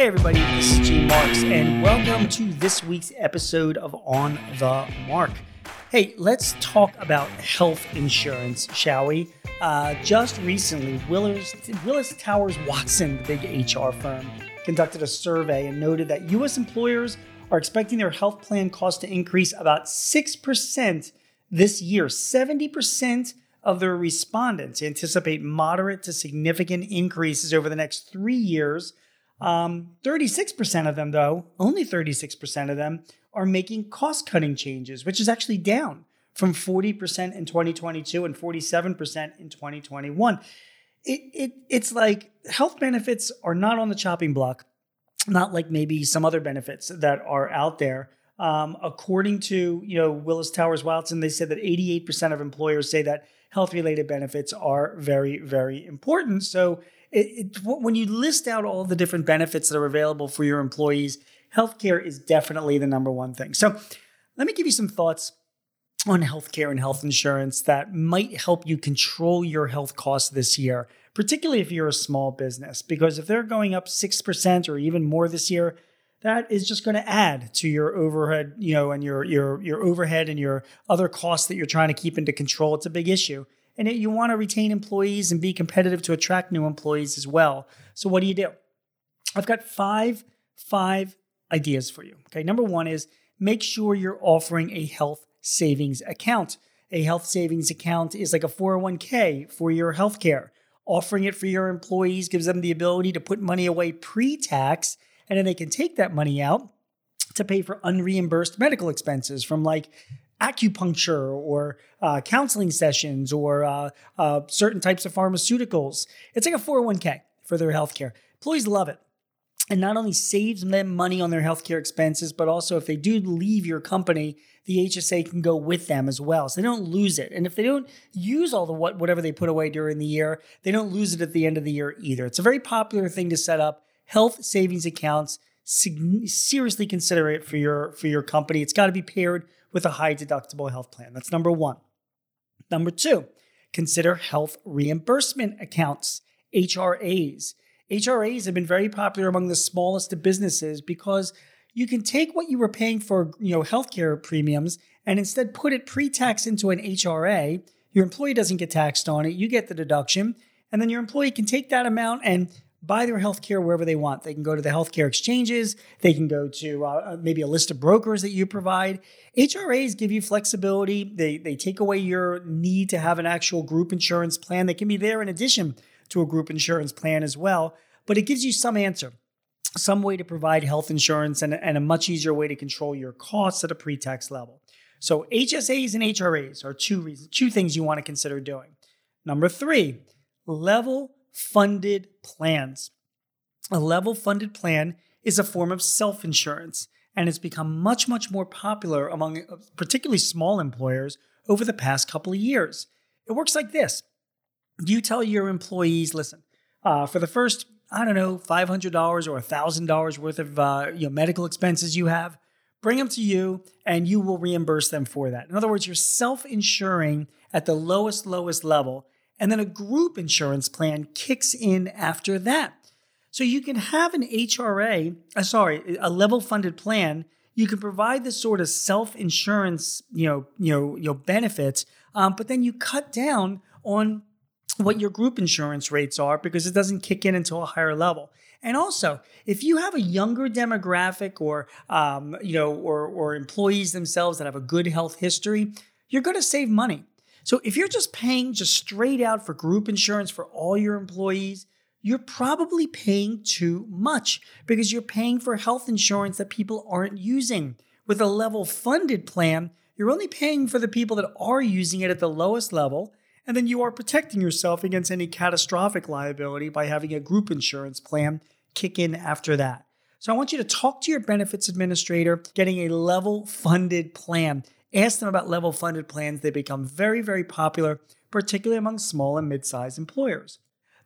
Hey, everybody, this is Gene Marks, and welcome to this week's episode of On the Mark. Hey, let's talk about health insurance, shall we? Uh, just recently, Willis, Willis Towers Watson, the big HR firm, conducted a survey and noted that U.S. employers are expecting their health plan costs to increase about 6% this year. 70% of their respondents anticipate moderate to significant increases over the next three years um, 36% of them, though, only 36% of them are making cost cutting changes, which is actually down from 40% in 2022 and 47% in 2021. It, it, it's like health benefits are not on the chopping block, not like maybe some other benefits that are out there. Um, according to you know Willis Towers Watson, they said that 88% of employers say that health related benefits are very, very important. So it, it, when you list out all the different benefits that are available for your employees, healthcare is definitely the number one thing. So let me give you some thoughts on healthcare and health insurance that might help you control your health costs this year, particularly if you're a small business. Because if they're going up 6% or even more this year, that is just going to add to your overhead, you know, and your your your overhead and your other costs that you're trying to keep into control. It's a big issue and you want to retain employees and be competitive to attract new employees as well. So what do you do? I've got five five ideas for you. Okay, number one is make sure you're offering a health savings account. A health savings account is like a 401k for your healthcare. Offering it for your employees gives them the ability to put money away pre-tax, and then they can take that money out to pay for unreimbursed medical expenses from like acupuncture or uh, counseling sessions or uh, uh, certain types of pharmaceuticals. It's like a 401k for their healthcare. Employees love it. And not only saves them money on their healthcare expenses, but also if they do leave your company, the HSA can go with them as well. So they don't lose it. And if they don't use all the what whatever they put away during the year, they don't lose it at the end of the year either. It's a very popular thing to set up health savings accounts. seriously consider it for your for your company. It's got to be paired with a high deductible health plan. That's number one. Number two, consider health reimbursement accounts, HRAs. HRAs have been very popular among the smallest of businesses because you can take what you were paying for, you know, healthcare premiums and instead put it pre-tax into an HRA. Your employee doesn't get taxed on it, you get the deduction, and then your employee can take that amount and buy their healthcare wherever they want. They can go to the healthcare exchanges, they can go to uh, uh maybe a list of brokers that you provide. HRAs give you flexibility. They they take away your need to have an actual group insurance plan. They can be there in addition to a group insurance plan as well, but it gives you some answer. Some way to provide health insurance and, and a much easier way to control your costs at a pre-tax level. So HSAs and HRAs are two reasons, two things you want to consider doing. Number three, level funded plans. A level funded plan is a form of self insurance and has become much, much more popular among uh, particularly small employers over the past couple of years. It works like this you tell your employees, listen, uh, for the first, I don't know, $500 or $1,000 worth of uh, you know, medical expenses you have, bring them to you and you will reimburse them for that. In other words, you're self insuring at the lowest, lowest level and then a group insurance plan kicks in after that. So you can have an HRA, uh, sorry, a level funded plan. You can provide this sort of self insurance, you know, you know, you know, benefits, um, but then you cut down on what your group insurance rates are because it doesn't kick in until a higher level. And also, if you have a younger demographic or um, you know, or or employees themselves that have a good health history, you're going to save money. So if you're just paying just straight out for group insurance for all your employees, you're probably paying too much because you're paying for health insurance that people aren't using. With a level funded plan, you're only paying for the people that are using it at the lowest level, and then you are protecting yourself against any catastrophic liability by having a group insurance plan kick in after that. So I want you to talk to your benefits administrator, getting a level funded plan. Ask them about level funded plans. They become very, very popular, particularly among small and mid sized employers.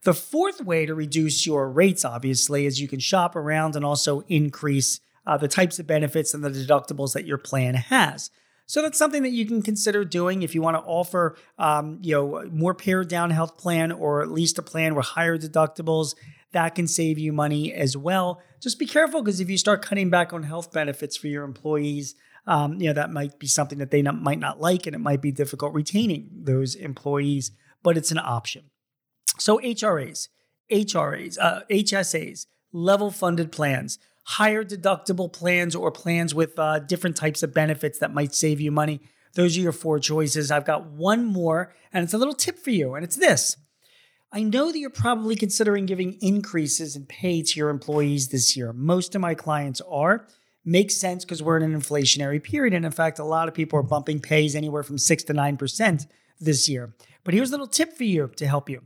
The fourth way to reduce your rates, obviously, is you can shop around and also increase uh, the types of benefits and the deductibles that your plan has. So that's something that you can consider doing if you want to offer, um, you know, more pared down health plan or at least a plan with higher deductibles. that can save you money as well. Just be careful because if you start cutting back on health benefits for your employees, um, you know that might be something that they not, might not like, and it might be difficult retaining those employees. But it's an option. So HRAs, HRAs, uh, HSAs, level funded plans, higher deductible plans, or plans with uh, different types of benefits that might save you money. Those are your four choices. I've got one more, and it's a little tip for you, and it's this. I know that you're probably considering giving increases in pay to your employees this year. Most of my clients are. Makes sense because we're in an inflationary period. And in fact, a lot of people are bumping pays anywhere from 6 to 9% this year. But here's a little tip for you to help you.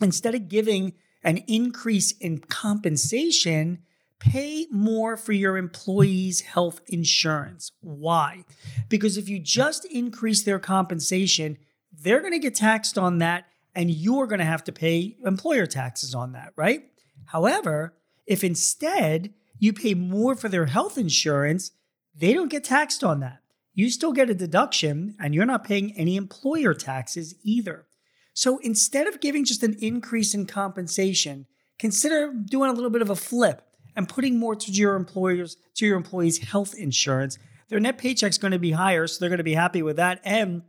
Instead of giving an increase in compensation, pay more for your employees' health insurance. Why? Because if you just increase their compensation, they're going to get taxed on that and you're going to have to pay employer taxes on that, right? However, if instead you pay more for their health insurance, they don't get taxed on that. You still get a deduction and you're not paying any employer taxes either. So instead of giving just an increase in compensation, consider doing a little bit of a flip and putting more to your employers to your employees' health insurance. Their net paycheck's going to be higher, so they're going to be happy with that and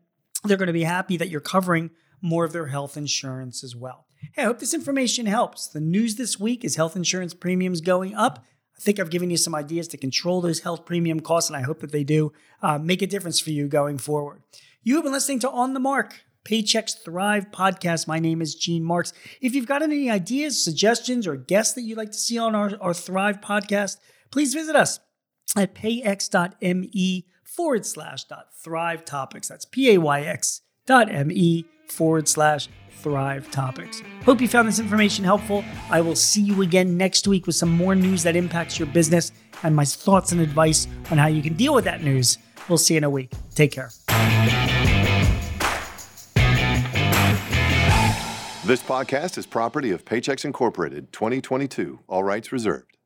they're going to be happy that you're covering more of their health insurance as well. Hey, I hope this information helps. The news this week is health insurance premiums going up. I think I've given you some ideas to control those health premium costs, and I hope that they do uh, make a difference for you going forward. You have been listening to On the Mark, Paychex Thrive podcast. My name is Gene Marks. If you've got any ideas, suggestions, or guests that you'd like to see on our, our Thrive podcast, please visit us at payx.me forward slash dot thrive topics. That's P A Y X dot M E forward slash Thrive Topics. Hope you found this information helpful. I will see you again next week with some more news that impacts your business and my thoughts and advice on how you can deal with that news. We'll see you in a week. Take care. This podcast is property of Paychex Incorporated 2022, all rights reserved.